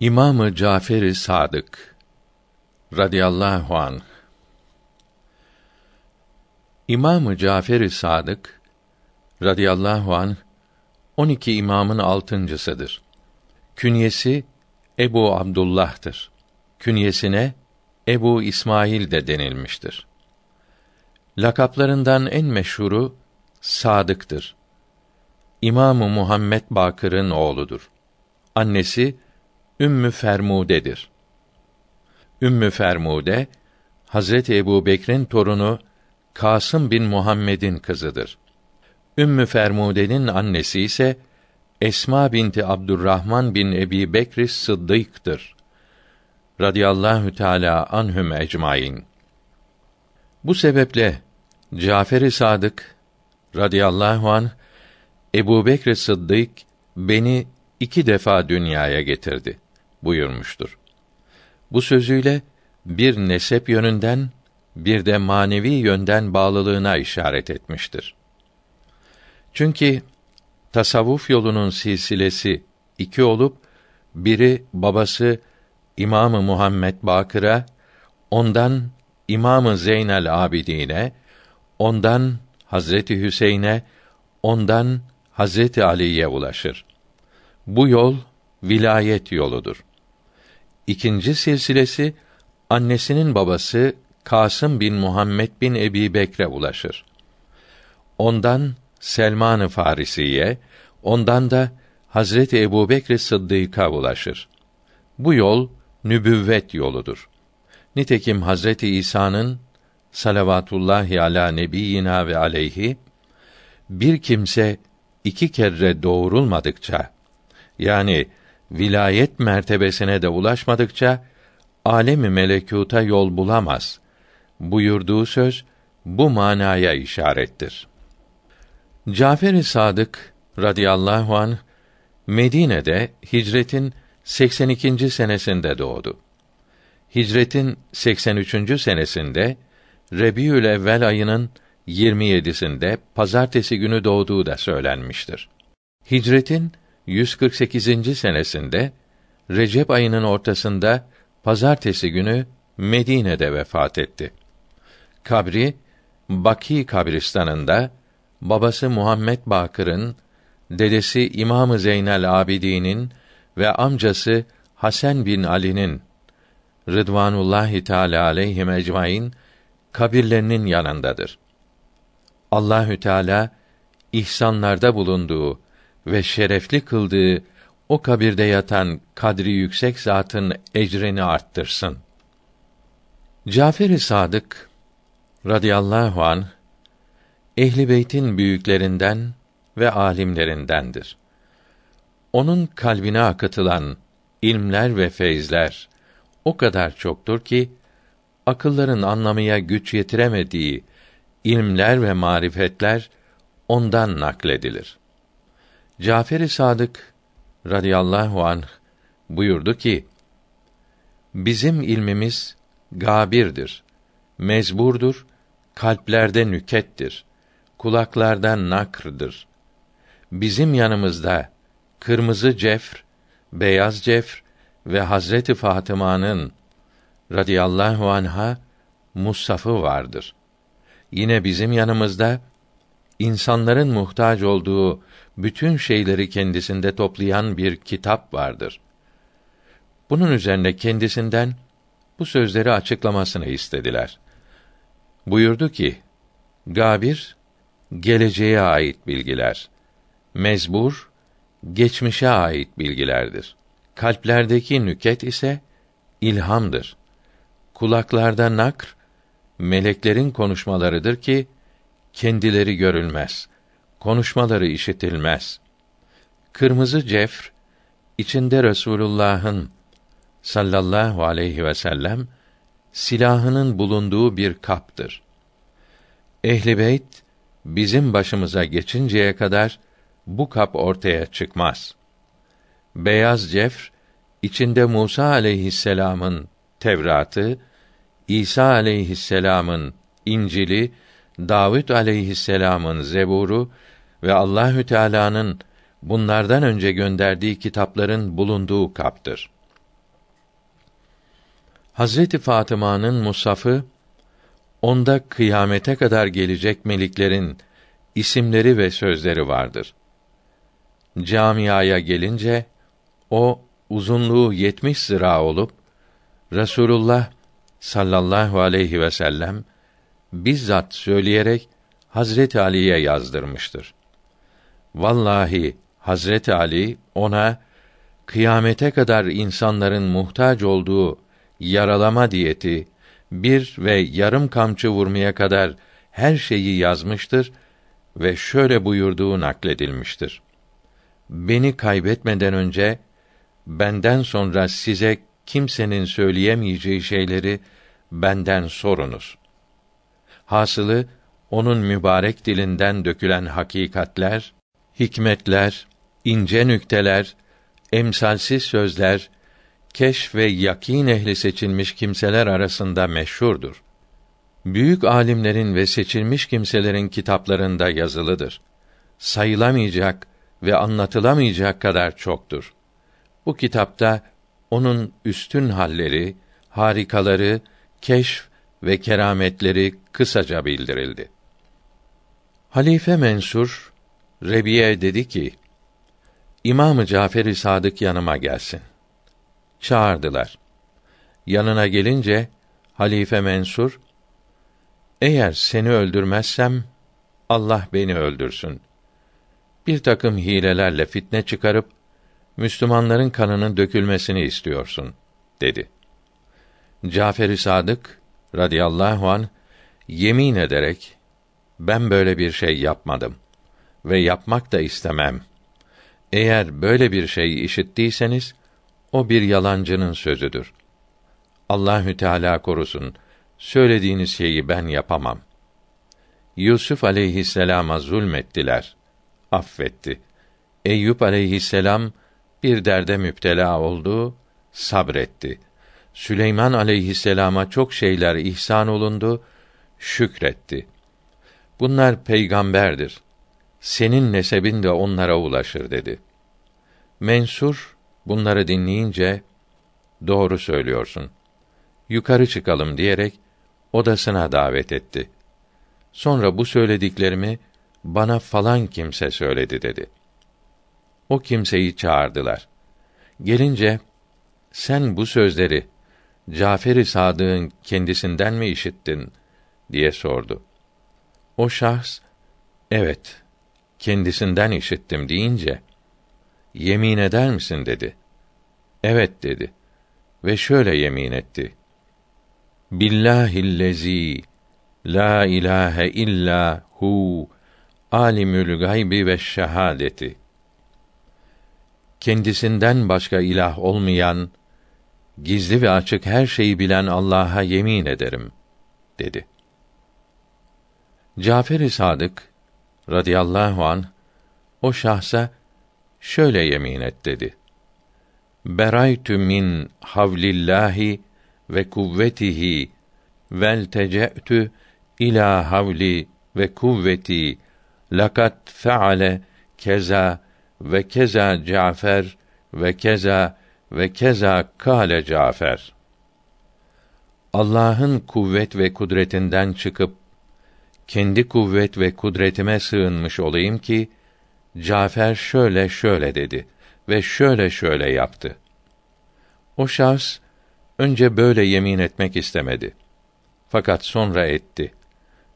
İmamı Cafer-i Sadık radıyallahu anh İmamı Cafer-i Sadık radıyallahu anh 12 imamın altıncısıdır. Künyesi Ebu Abdullah'tır. Künyesine Ebu İsmail de denilmiştir. Lakaplarından en meşhuru Sadık'tır. İmamı Muhammed Bakır'ın oğludur. Annesi Ümmü Fermude'dir. Ümmü Fermude Hazreti Ebu Bekir'in torunu Kasım bin Muhammed'in kızıdır. Ümmü Fermude'nin annesi ise Esma binti Abdurrahman bin Ebi Bekr Sıddık'tır. Radiyallahu Teala anhum ecmaîn. Bu sebeple Cafer-i Sadık radıyallahu an Ebu Bekr Sıddık beni iki defa dünyaya getirdi buyurmuştur. Bu sözüyle bir nesep yönünden bir de manevi yönden bağlılığına işaret etmiştir. Çünkü tasavvuf yolunun silsilesi iki olup biri babası İmamı Muhammed Bakır'a, ondan İmamı Zeynel Abidine, ondan Hazreti Hüseyin'e, ondan Hazreti Ali'ye ulaşır. Bu yol vilayet yoludur. İkinci silsilesi annesinin babası Kasım bin Muhammed bin Ebi Bekre ulaşır. Ondan Selman-ı Farisiye, ondan da Hazreti Ebu Bekr Sıddık'a ulaşır. Bu yol nübüvvet yoludur. Nitekim Hazreti İsa'nın salavatullahi ala nebiyyina ve aleyhi bir kimse iki kere doğurulmadıkça yani vilayet mertebesine de ulaşmadıkça alemi melekuta yol bulamaz. Buyurduğu söz bu manaya işarettir. Cafer-i Sadık radıyallahu an Medine'de hicretin 82. senesinde doğdu. Hicretin 83. senesinde Rebiül Evvel ayının 27'sinde pazartesi günü doğduğu da söylenmiştir. Hicretin 148. senesinde Recep ayının ortasında pazartesi günü Medine'de vefat etti. Kabri Baki kabristanında babası Muhammed Bakır'ın, dedesi İmamı Zeynel Abidin'in ve amcası Hasan bin Ali'nin Rıdvanullahi Teala aleyhim ecmaîn kabirlerinin yanındadır. Allahü Teala ihsanlarda bulunduğu ve şerefli kıldığı o kabirde yatan kadri yüksek zatın ecrini arttırsın. Cafer-i Sadık radıyallahu an Ehli Beyt'in büyüklerinden ve alimlerindendir. Onun kalbine akıtılan ilmler ve feyizler o kadar çoktur ki akılların anlamaya güç yetiremediği ilmler ve marifetler ondan nakledilir. Cafer-i Sadık radıyallahu anh buyurdu ki: Bizim ilmimiz gabirdir, mezburdur, kalplerde nükettir, kulaklardan nakrdır. Bizim yanımızda kırmızı cefr, beyaz cefr ve Hazreti Fatıma'nın radıyallahu anha mussafı vardır. Yine bizim yanımızda insanların muhtaç olduğu bütün şeyleri kendisinde toplayan bir kitap vardır. Bunun üzerine kendisinden bu sözleri açıklamasını istediler. Buyurdu ki: Gabir geleceğe ait bilgiler. Mezbur geçmişe ait bilgilerdir. Kalplerdeki nüket ise ilhamdır. Kulaklarda nakr meleklerin konuşmalarıdır ki kendileri görülmez. Konuşmaları işitilmez. Kırmızı cefr içinde Resulullah'ın sallallahu aleyhi ve sellem silahının bulunduğu bir kaptır. Ehli beyt bizim başımıza geçinceye kadar bu kap ortaya çıkmaz. Beyaz cefr içinde Musa aleyhisselam'ın Tevrat'ı, İsa aleyhisselam'ın İncil'i, Davud aleyhisselam'ın Zebur'u ve Allahü Teala'nın bunlardan önce gönderdiği kitapların bulunduğu kaptır. Hazreti Fatıma'nın musafı onda kıyamete kadar gelecek meliklerin isimleri ve sözleri vardır. Camiaya gelince o uzunluğu yetmiş sıra olup Resulullah sallallahu aleyhi ve sellem bizzat söyleyerek Hazreti Ali'ye yazdırmıştır. Vallahi Hazreti Ali ona kıyamete kadar insanların muhtaç olduğu yaralama diyeti bir ve yarım kamçı vurmaya kadar her şeyi yazmıştır ve şöyle buyurduğu nakledilmiştir. Beni kaybetmeden önce benden sonra size kimsenin söyleyemeyeceği şeyleri benden sorunuz. Hasılı onun mübarek dilinden dökülen hakikatler, hikmetler, ince nükteler, emsalsiz sözler, keş ve yakin ehli seçilmiş kimseler arasında meşhurdur. Büyük alimlerin ve seçilmiş kimselerin kitaplarında yazılıdır. Sayılamayacak ve anlatılamayacak kadar çoktur. Bu kitapta onun üstün halleri, harikaları, keşf ve kerametleri kısaca bildirildi. Halife Mensur Rebiye dedi ki: İmamı Cafer-i Sadık yanıma gelsin. Çağırdılar. Yanına gelince Halife Mensur eğer seni öldürmezsem Allah beni öldürsün. Bir takım hilelerle fitne çıkarıp Müslümanların kanının dökülmesini istiyorsun dedi. Cafer-i Sadık radıyallahu an yemin ederek ben böyle bir şey yapmadım ve yapmak da istemem. Eğer böyle bir şey işittiyseniz o bir yalancının sözüdür. Allahü Teala korusun. Söylediğiniz şeyi ben yapamam. Yusuf aleyhisselama zulmettiler. Affetti. Eyüp aleyhisselam bir derde müptela oldu, sabretti. Süleyman aleyhisselama çok şeyler ihsan olundu, şükretti. Bunlar peygamberdir. Senin nesebin de onlara ulaşır dedi. Mensur bunları dinleyince doğru söylüyorsun. Yukarı çıkalım diyerek odasına davet etti. Sonra bu söylediklerimi bana falan kimse söyledi dedi. O kimseyi çağırdılar. Gelince sen bu sözleri Cafer-i Sadık'ın kendisinden mi işittin diye sordu. O şahs evet kendisinden işittim deyince yemin eder misin dedi. Evet dedi ve şöyle yemin etti. Billahillezî la ilahe illa hu alimül gaybi ve şehadeti kendisinden başka ilah olmayan, gizli ve açık her şeyi bilen Allah'a yemin ederim dedi. Cafer-i Sadık radıyallahu an o şahsa şöyle yemin et dedi. Beraytü min havlillahi ve kuvvetihi vel tece'tü ila havli ve kuvveti lakat feale keza ve keza Cafer ve keza ve keza kâle Cafer. Allah'ın kuvvet ve kudretinden çıkıp kendi kuvvet ve kudretime sığınmış olayım ki Cafer şöyle şöyle dedi ve şöyle şöyle yaptı. O şahs önce böyle yemin etmek istemedi. Fakat sonra etti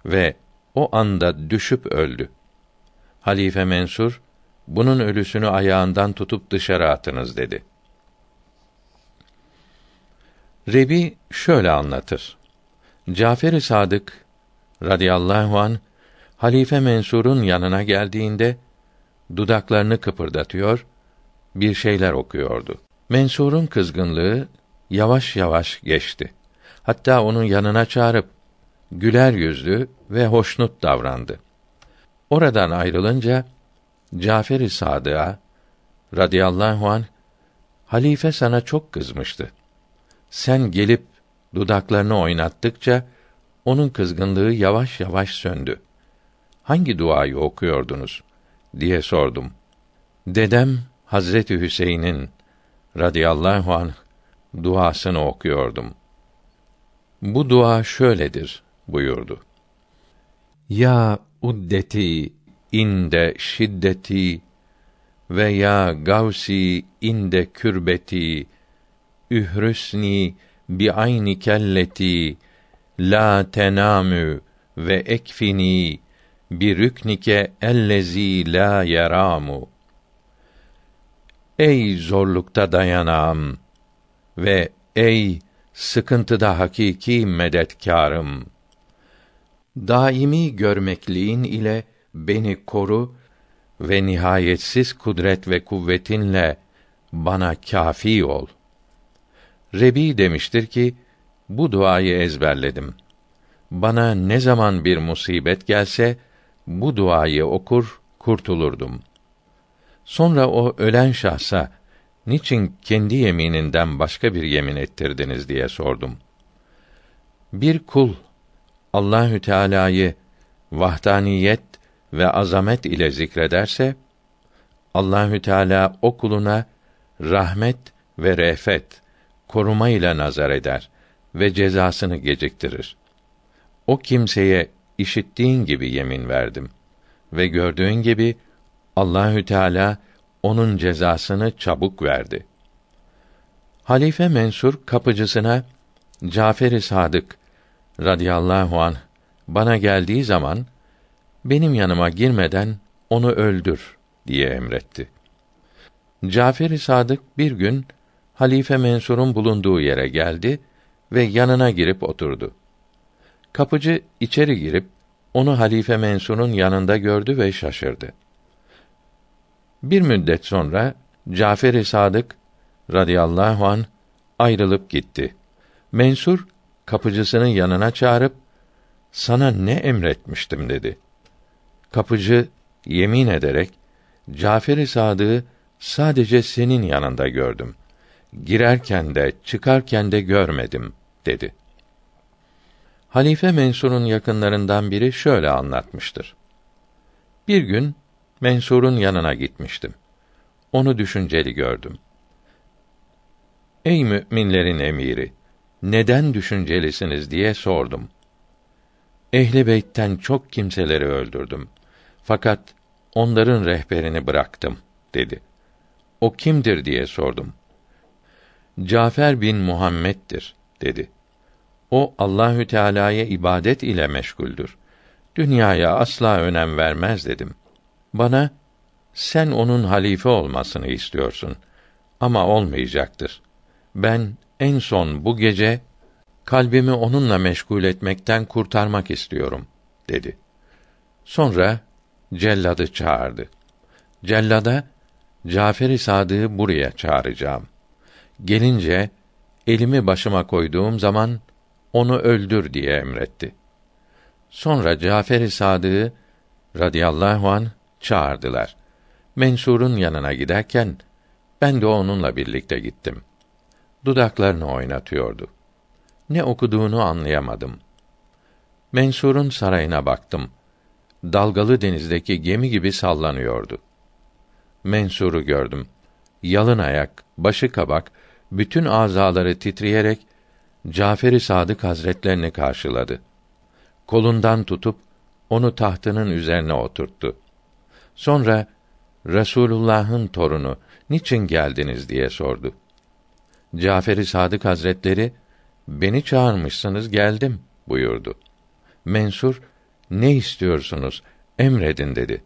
ve o anda düşüp öldü. Halife Mensur bunun ölüsünü ayağından tutup dışarı atınız dedi. Rebi şöyle anlatır. Cafer-i Sadık radıyallahu an Halife Mensur'un yanına geldiğinde dudaklarını kıpırdatıyor, bir şeyler okuyordu. Mensur'un kızgınlığı yavaş yavaş geçti. Hatta onun yanına çağırıp güler yüzlü ve hoşnut davrandı. Oradan ayrılınca Cafer-i Sadık'a radıyallahu an halife sana çok kızmıştı. Sen gelip dudaklarını oynattıkça onun kızgınlığı yavaş yavaş söndü. Hangi duayı okuyordunuz diye sordum. Dedem Hazreti Hüseyin'in radıyallahu an duasını okuyordum Bu dua şöyledir buyurdu. Ya uddeti inde şiddeti ve ya gavsi inde kürbeti ührüsni bi ayni kelleti la tenamü ve ekfini bir rüknike ellezi la yaramu. Ey zorlukta dayanam ve ey sıkıntıda hakiki medetkârım. Daimi görmekliğin ile beni koru ve nihayetsiz kudret ve kuvvetinle bana kafi ol. Rebi demiştir ki, bu duayı ezberledim. Bana ne zaman bir musibet gelse, bu duayı okur, kurtulurdum. Sonra o ölen şahsa, niçin kendi yemininden başka bir yemin ettirdiniz diye sordum. Bir kul Allahü Teala'yı vahdaniyet ve azamet ile zikrederse Allahü Teala o kuluna rahmet ve rehfet, koruma ile nazar eder ve cezasını geciktirir. O kimseye işittiğin gibi yemin verdim ve gördüğün gibi Allahü Teala onun cezasını çabuk verdi. Halife Mensur kapıcısına Cafer-i Sadık radıyallahu an bana geldiği zaman benim yanıma girmeden onu öldür diye emretti. Cafer-i Sadık bir gün Halife Mensur'un bulunduğu yere geldi ve yanına girip oturdu. Kapıcı içeri girip onu Halife Mensur'un yanında gördü ve şaşırdı. Bir müddet sonra Cafer-i Sadık radıyallahu an ayrılıp gitti. Mensur kapıcısının yanına çağırıp sana ne emretmiştim dedi. Kapıcı yemin ederek Cafer-i Sadık'ı sadece senin yanında gördüm. Girerken de çıkarken de görmedim dedi. Halife Mensur'un yakınlarından biri şöyle anlatmıştır. Bir gün Mensur'un yanına gitmiştim. Onu düşünceli gördüm. Ey müminlerin emiri, neden düşüncelisiniz diye sordum. Ehli beytten çok kimseleri öldürdüm. Fakat onların rehberini bıraktım dedi. O kimdir diye sordum. Cafer bin Muhammed'dir dedi. O Allahü Teala'ya ibadet ile meşguldür. Dünyaya asla önem vermez dedim. Bana sen onun halife olmasını istiyorsun ama olmayacaktır. Ben en son bu gece kalbimi onunla meşgul etmekten kurtarmak istiyorum dedi. Sonra celladı çağırdı. Cellada Cafer-i Sadık'ı buraya çağıracağım. Gelince elimi başıma koyduğum zaman onu öldür diye emretti. Sonra Cafer-i Sadık'ı radıyallahu an çağırdılar. Mensur'un yanına giderken ben de onunla birlikte gittim. Dudaklarını oynatıyordu. Ne okuduğunu anlayamadım. Mensur'un sarayına baktım. Dalgalı denizdeki gemi gibi sallanıyordu. Mensur'u gördüm. Yalın ayak, başı kabak, bütün azaları titreyerek Cafer-i Sadık Hazretlerini karşıladı. Kolundan tutup onu tahtının üzerine oturttu. Sonra Resulullah'ın torunu niçin geldiniz diye sordu. Cafer-i Sadık Hazretleri beni çağırmışsınız geldim buyurdu. Mensur ne istiyorsunuz emredin dedi.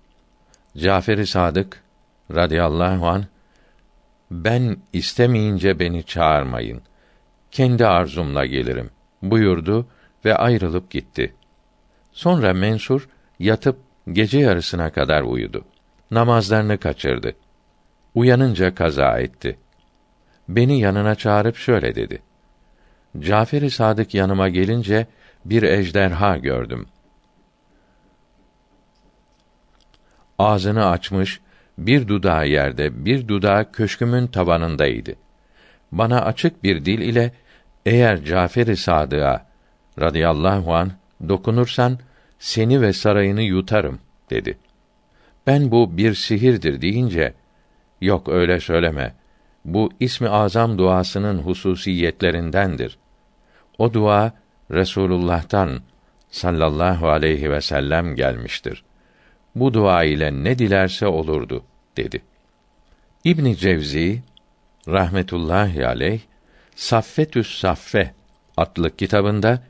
Cafer-i Sadık radıyallahu an ben istemeyince beni çağırmayın. Kendi arzumla gelirim buyurdu ve ayrılıp gitti. Sonra Mensur yatıp gece yarısına kadar uyudu. Namazlarını kaçırdı. Uyanınca kaza etti. Beni yanına çağırıp şöyle dedi: Cafer-i Sadık yanıma gelince bir ejderha gördüm. Ağzını açmış, bir dudağı yerde, bir dudağı köşkümün tavanındaydı. Bana açık bir dil ile eğer Cafer-i Sadık'a radıyallahu an dokunursan seni ve sarayını yutarım dedi. Ben bu bir sihirdir deyince yok öyle söyleme. Bu ismi azam duasının hususiyetlerindendir. O dua Resulullah'tan sallallahu aleyhi ve sellem gelmiştir. Bu dua ile ne dilerse olurdu dedi. İbn Cevzi rahmetullahi aleyh Saffetüs Saffe adlı kitabında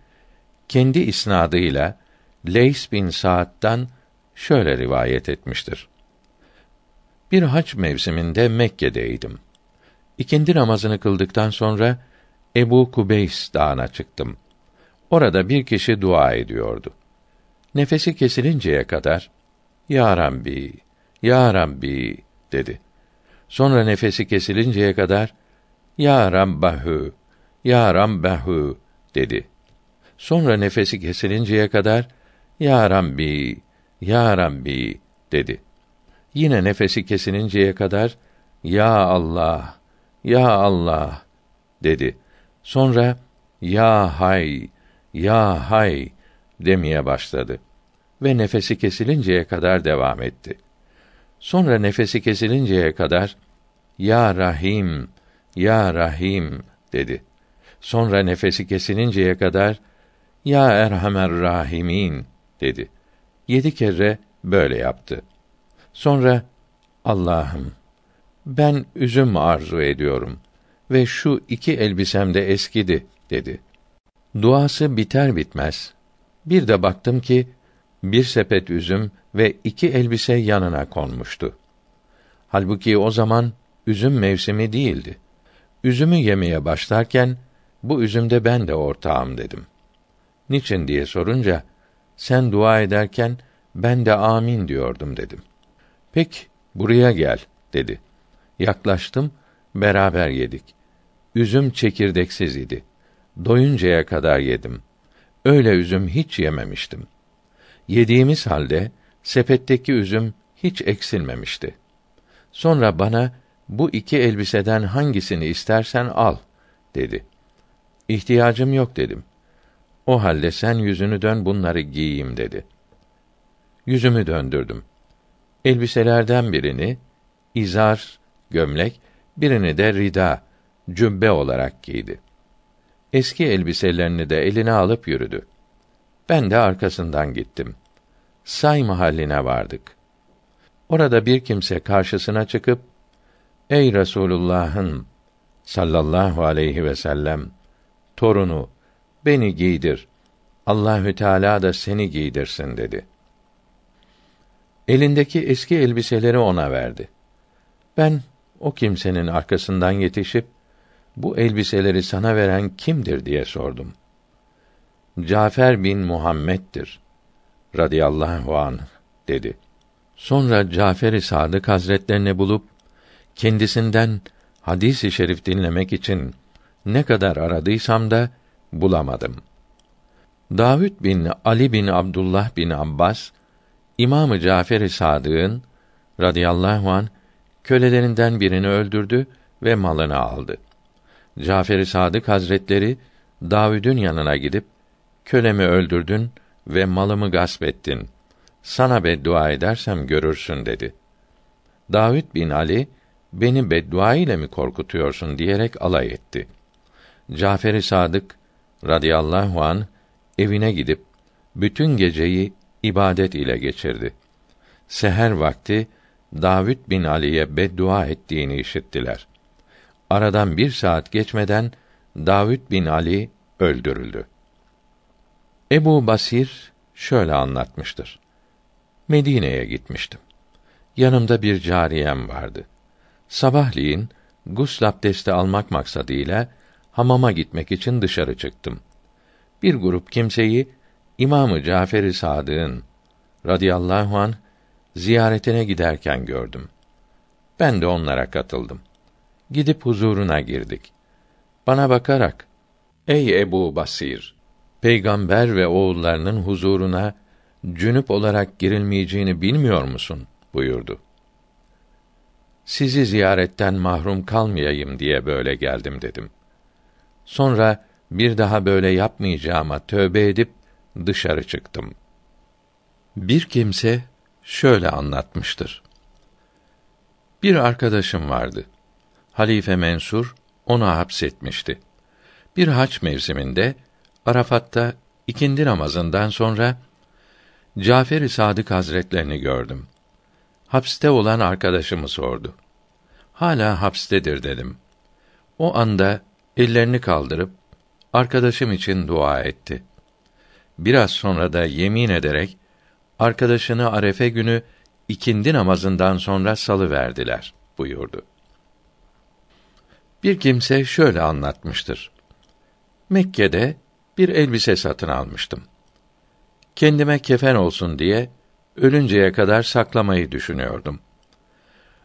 kendi isnadıyla Leys bin Sa'd'dan şöyle rivayet etmiştir. Bir hac mevsiminde Mekke'deydim. İkindi namazını kıldıktan sonra Ebu Kubeys dağına çıktım. Orada bir kişi dua ediyordu. Nefesi kesilinceye kadar Ya Rabbi, Ya Rabbi dedi. Sonra nefesi kesilinceye kadar Ya Rabbahu, Ya Rabbahu dedi. Sonra nefesi kesilinceye kadar Ya Rabbi, Ya Rabbi dedi. Yine nefesi kesilinceye kadar Ya Allah, Ya Allah dedi. Sonra Ya Hay, Ya Hay demeye başladı ve nefesi kesilinceye kadar devam etti. Sonra nefesi kesilinceye kadar Ya Rahim, Ya Rahim dedi. Sonra nefesi kesilinceye kadar Ya Erhamer Rahimin dedi. Yedi kere böyle yaptı. Sonra Allah'ım ben üzüm arzu ediyorum ve şu iki elbisem de eskidi dedi. Duası biter bitmez bir de baktım ki bir sepet üzüm ve iki elbise yanına konmuştu. Halbuki o zaman üzüm mevsimi değildi. Üzümü yemeye başlarken bu üzümde ben de ortağım dedim. Niçin diye sorunca sen dua ederken ben de amin diyordum dedim. Pek buraya gel dedi. Yaklaştım, beraber yedik. Üzüm çekirdeksiz idi. Doyuncaya kadar yedim. Öyle üzüm hiç yememiştim. Yediğimiz halde sepetteki üzüm hiç eksilmemişti. Sonra bana bu iki elbiseden hangisini istersen al dedi. İhtiyacım yok dedim. O halde sen yüzünü dön bunları giyeyim dedi. Yüzümü döndürdüm. Elbiselerden birini izar, gömlek, birini de rida, cübbe olarak giydi. Eski elbiselerini de eline alıp yürüdü. Ben de arkasından gittim. Say mahalline vardık. Orada bir kimse karşısına çıkıp, Ey Resulullah'ın sallallahu aleyhi ve sellem torunu beni giydir. Allahü Teala da seni giydirsin dedi. Elindeki eski elbiseleri ona verdi. Ben o kimsenin arkasından yetişip bu elbiseleri sana veren kimdir diye sordum. Cafer bin Muhammed'dir radıyallahu anh dedi. Sonra Cafer-i Sadık Hazretlerini bulup kendisinden hadis-i şerif dinlemek için ne kadar aradıysam da bulamadım. Davud bin Ali bin Abdullah bin Abbas İmamı Cafer-i Sadık'ın radıyallahu an kölelerinden birini öldürdü ve malını aldı. Cafer-i Sadık Hazretleri Davud'un yanına gidip kölemi öldürdün ve malımı gasp ettin. Sana beddua edersem görürsün dedi. Davud bin Ali beni beddua ile mi korkutuyorsun diyerek alay etti. Cafer-i Sadık radıyallahu an evine gidip bütün geceyi ibadet ile geçirdi. Seher vakti Davud bin Ali'ye beddua ettiğini işittiler. Aradan bir saat geçmeden Davud bin Ali öldürüldü. Ebu Basir şöyle anlatmıştır. Medine'ye gitmiştim. Yanımda bir cariyem vardı. Sabahleyin gusl abdesti almak maksadıyla hamama gitmek için dışarı çıktım. Bir grup kimseyi İmamı Cafer-i Sadık'ın radıyallahu an ziyaretine giderken gördüm. Ben de onlara katıldım. Gidip huzuruna girdik. Bana bakarak, Ey Ebu Basir! Peygamber ve oğullarının huzuruna cünüp olarak girilmeyeceğini bilmiyor musun? buyurdu. Sizi ziyaretten mahrum kalmayayım diye böyle geldim dedim. Sonra bir daha böyle yapmayacağıma tövbe edip dışarı çıktım. Bir kimse şöyle anlatmıştır. Bir arkadaşım vardı. Halife Mensur onu hapsetmişti. Bir haç mevsiminde Arafat'ta ikindi namazından sonra Cafer-i Sadık Hazretlerini gördüm. Hapiste olan arkadaşımı sordu. Hala hapstedir dedim. O anda ellerini kaldırıp arkadaşım için dua etti. Biraz sonra da yemin ederek arkadaşını Arefe günü ikindi namazından sonra salı verdiler buyurdu. Bir kimse şöyle anlatmıştır. Mekke'de bir elbise satın almıştım. Kendime kefen olsun diye ölünceye kadar saklamayı düşünüyordum.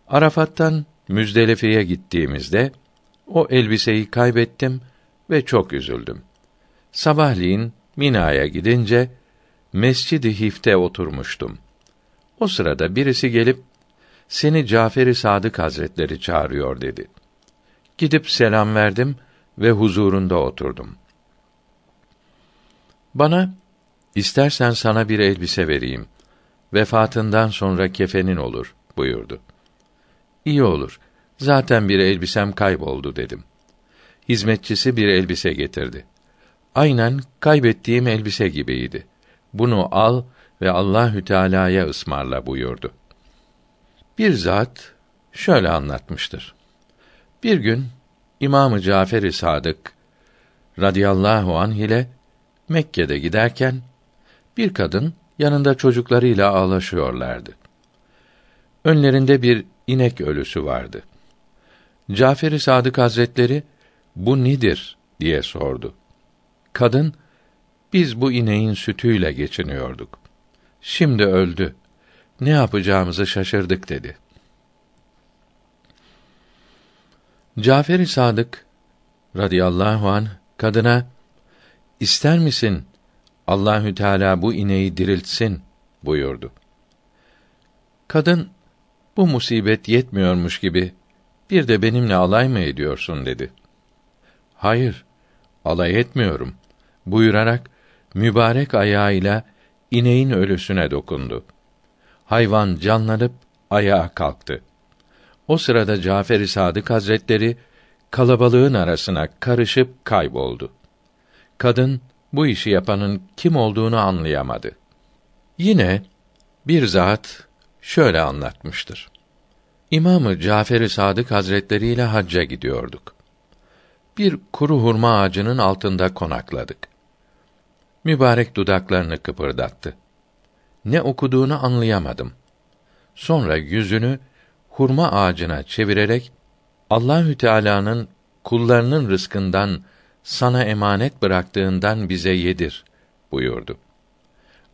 Arafat'tan Müzdelife'ye gittiğimizde o elbiseyi kaybettim ve çok üzüldüm. Sabahleyin Mina'ya gidince Mescid-i Hif'te oturmuştum. O sırada birisi gelip seni Cafer-i Sadık Hazretleri çağırıyor dedi. Gidip selam verdim ve huzurunda oturdum. Bana istersen sana bir elbise vereyim. Vefatından sonra kefenin olur buyurdu. İyi olur. Zaten bir elbisem kayboldu dedim. Hizmetçisi bir elbise getirdi. Aynen kaybettiğim elbise gibiydi. Bunu al ve Allahü Teala'ya ısmarla buyurdu. Bir zat şöyle anlatmıştır. Bir gün İmamı Cafer-i Sadık radıyallahu anh ile Mekke'de giderken bir kadın yanında çocuklarıyla ağlaşıyorlardı. Önlerinde bir inek ölüsü vardı. Cafer-i Sadık Hazretleri bu nedir diye sordu. Kadın biz bu ineğin sütüyle geçiniyorduk. Şimdi öldü. Ne yapacağımızı şaşırdık dedi. Cafer-i Sadık radıyallahu an kadına ister misin Allahü Teala bu ineği diriltsin buyurdu. Kadın bu musibet yetmiyormuş gibi bir de benimle alay mı ediyorsun dedi. Hayır, alay etmiyorum buyurarak mübarek ayağıyla ineğin ölüsüne dokundu. Hayvan canlanıp ayağa kalktı. O sırada Cafer-i Sadık Hazretleri kalabalığın arasına karışıp kayboldu. Kadın bu işi yapanın kim olduğunu anlayamadı. Yine bir zat şöyle anlatmıştır. İmamı Cafer-i Sadık Hazretleri ile hacca gidiyorduk. Bir kuru hurma ağacının altında konakladık. Mübarek dudaklarını kıpırdattı. Ne okuduğunu anlayamadım. Sonra yüzünü hurma ağacına çevirerek Allahü Teala'nın kullarının rızkından sana emanet bıraktığından bize yedir buyurdu.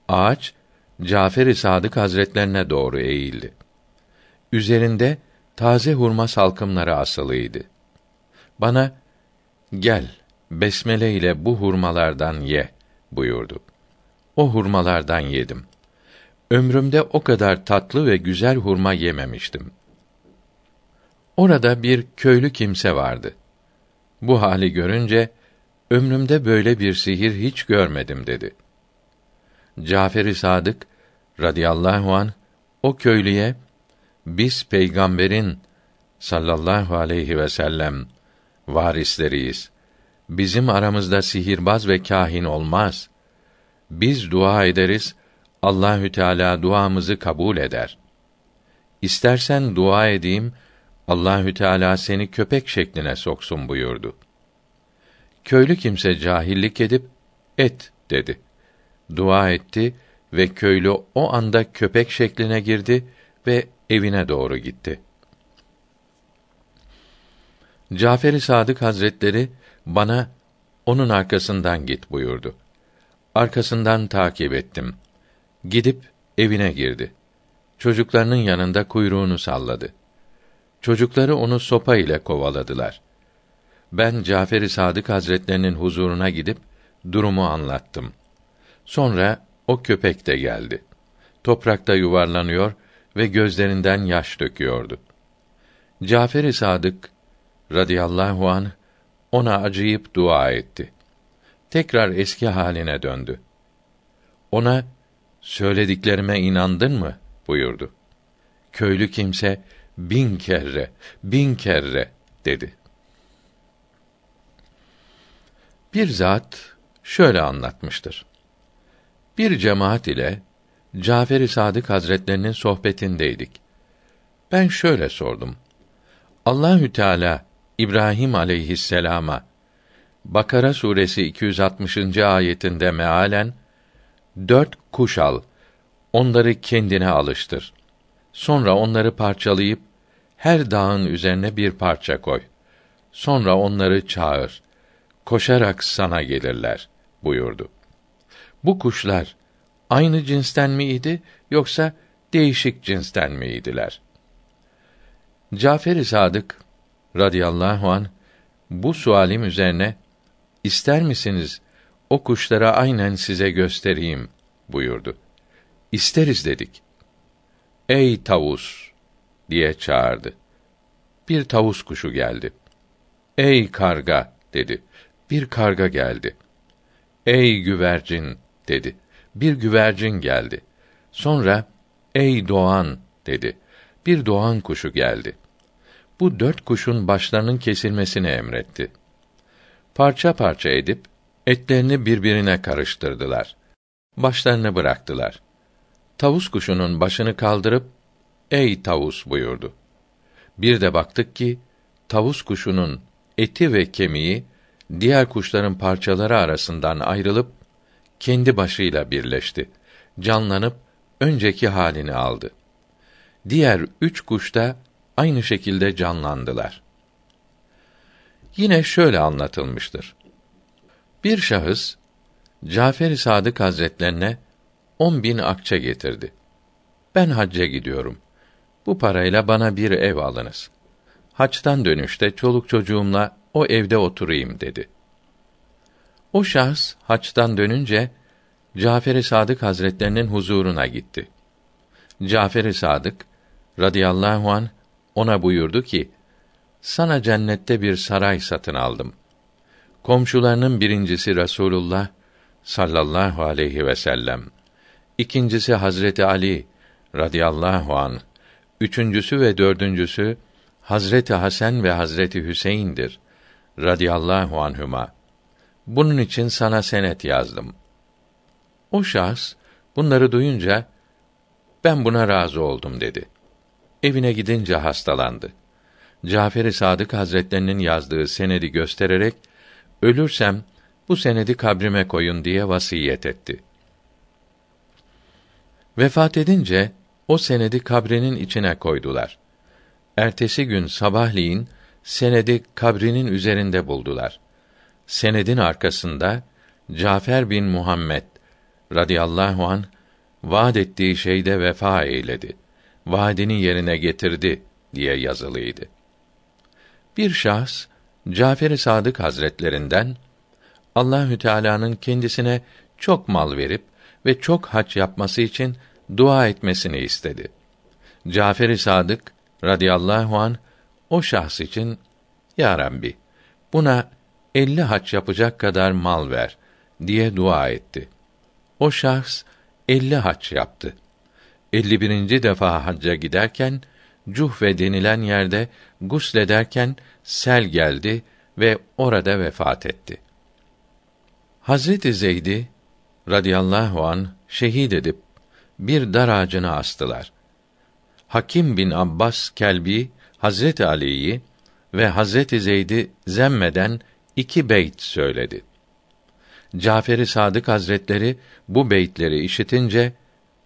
Ağaç Cafer-i Sadık Hazretlerine doğru eğildi. Üzerinde taze hurma salkımları asılıydı. Bana gel besmele ile bu hurmalardan ye buyurdu. O hurmalardan yedim. Ömrümde o kadar tatlı ve güzel hurma yememiştim. Orada bir köylü kimse vardı. Bu hali görünce ömrümde böyle bir sihir hiç görmedim dedi. Cafer-i Sadık radıyallahu an o köylüye biz peygamberin sallallahu aleyhi ve sellem varisleriyiz. Bizim aramızda sihirbaz ve kahin olmaz. Biz dua ederiz, Allahü Teala duamızı kabul eder. İstersen dua edeyim, Allahü Teala seni köpek şekline soksun buyurdu. Köylü kimse cahillik edip et dedi. Dua etti ve köylü o anda köpek şekline girdi ve evine doğru gitti. Cafer-i Sadık Hazretleri bana onun arkasından git buyurdu. Arkasından takip ettim. Gidip evine girdi. Çocuklarının yanında kuyruğunu salladı. Çocukları onu sopa ile kovaladılar. Ben Cafer-i Sadık Hazretlerinin huzuruna gidip durumu anlattım. Sonra o köpek de geldi. Toprakta yuvarlanıyor ve gözlerinden yaş döküyordu. Cafer-i Sadık radıyallahu an ona acıyıp dua etti. Tekrar eski haline döndü. Ona söylediklerime inandın mı buyurdu. Köylü kimse bin kere, bin kere dedi. Bir zat şöyle anlatmıştır. Bir cemaat ile Cafer-i Sadık Hazretlerinin sohbetindeydik. Ben şöyle sordum. Allahü Teala İbrahim aleyhisselama Bakara suresi 260. ayetinde mealen dört kuş al, onları kendine alıştır. Sonra onları parçalayıp her dağın üzerine bir parça koy. Sonra onları çağır. Koşarak sana gelirler buyurdu. Bu kuşlar aynı cinsten miydi yoksa değişik cinsten miydiler? Cafer-i Sadık radıyallahu an bu sualim üzerine ister misiniz o kuşlara aynen size göstereyim buyurdu. İsteriz dedik. Ey tavus diye çağırdı. Bir tavus kuşu geldi. Ey karga dedi. Bir karga geldi. Ey güvercin dedi. Bir güvercin geldi. Sonra ey doğan dedi. Bir doğan kuşu geldi. Bu dört kuşun başlarının kesilmesini emretti. Parça parça edip etlerini birbirine karıştırdılar. Başlarını bıraktılar. Tavus kuşunun başını kaldırıp "Ey tavus" buyurdu. Bir de baktık ki tavus kuşunun eti ve kemiği diğer kuşların parçaları arasından ayrılıp kendi başıyla birleşti. Canlanıp önceki halini aldı. Diğer üç kuş da aynı şekilde canlandılar. Yine şöyle anlatılmıştır. Bir şahıs Cafer-i Sadık Hazretlerine on bin akçe getirdi. Ben hacca gidiyorum. Bu parayla bana bir ev alınız. Haçtan dönüşte çoluk çocuğumla o evde oturayım dedi. O şahs haçtan dönünce Cafer-i Sadık Hazretlerinin huzuruna gitti. Cafer-i Sadık radıyallahu an ona buyurdu ki: Sana cennette bir saray satın aldım. Komşularının birincisi Rasulullah sallallahu aleyhi ve sellem. İkincisi Hazreti Ali radıyallahu an. Üçüncüsü ve dördüncüsü Hazreti Hasan ve Hazreti Hüseyin'dir radıyallahu anhuma. Bunun için sana senet yazdım. O şahs bunları duyunca ben buna razı oldum dedi. Evine gidince hastalandı. Cafer-i Sadık Hazretlerinin yazdığı senedi göstererek ölürsem bu senedi kabrime koyun diye vasiyet etti. Vefat edince o senedi kabrinin içine koydular. Ertesi gün sabahleyin senedi kabrinin üzerinde buldular. Senedin arkasında Cafer bin Muhammed radıyallahu an vaad ettiği şeyde vefa eyledi. Vaadini yerine getirdi diye yazılıydı. Bir şahs Cafer-i Sadık Hazretlerinden Allahü Teala'nın kendisine çok mal verip ve çok hac yapması için dua etmesini istedi. Cafer-i Sadık radıyallahu an o şahs için ya Rabbi buna elli hac yapacak kadar mal ver diye dua etti. O şahs elli hac yaptı. Elli birinci defa hacca giderken Cuhve denilen yerde guslederken sel geldi ve orada vefat etti. Hazreti Zeyd'i radıyallahu an şehit edip bir dar ağacına astılar. Hakim bin Abbas Kelbi Hazreti Ali'yi ve Hazreti Zeyd'i zemmeden iki beyt söyledi. Caferi Sadık Hazretleri bu beytleri işitince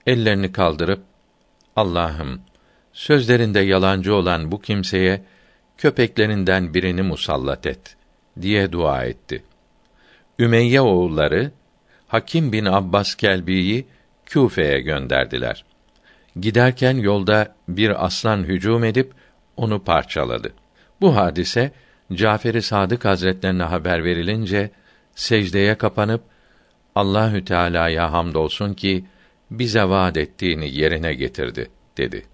ellerini kaldırıp Allah'ım sözlerinde yalancı olan bu kimseye köpeklerinden birini musallat et diye dua etti. Ümeyye oğulları Hakim bin Abbas Kelbi'yi Küfe'ye gönderdiler. Giderken yolda bir aslan hücum edip onu parçaladı. Bu hadise Caferi Sadık Hazretlerine haber verilince secdeye kapanıp Allahü Teala'ya hamdolsun ki bize vaad ettiğini yerine getirdi dedi.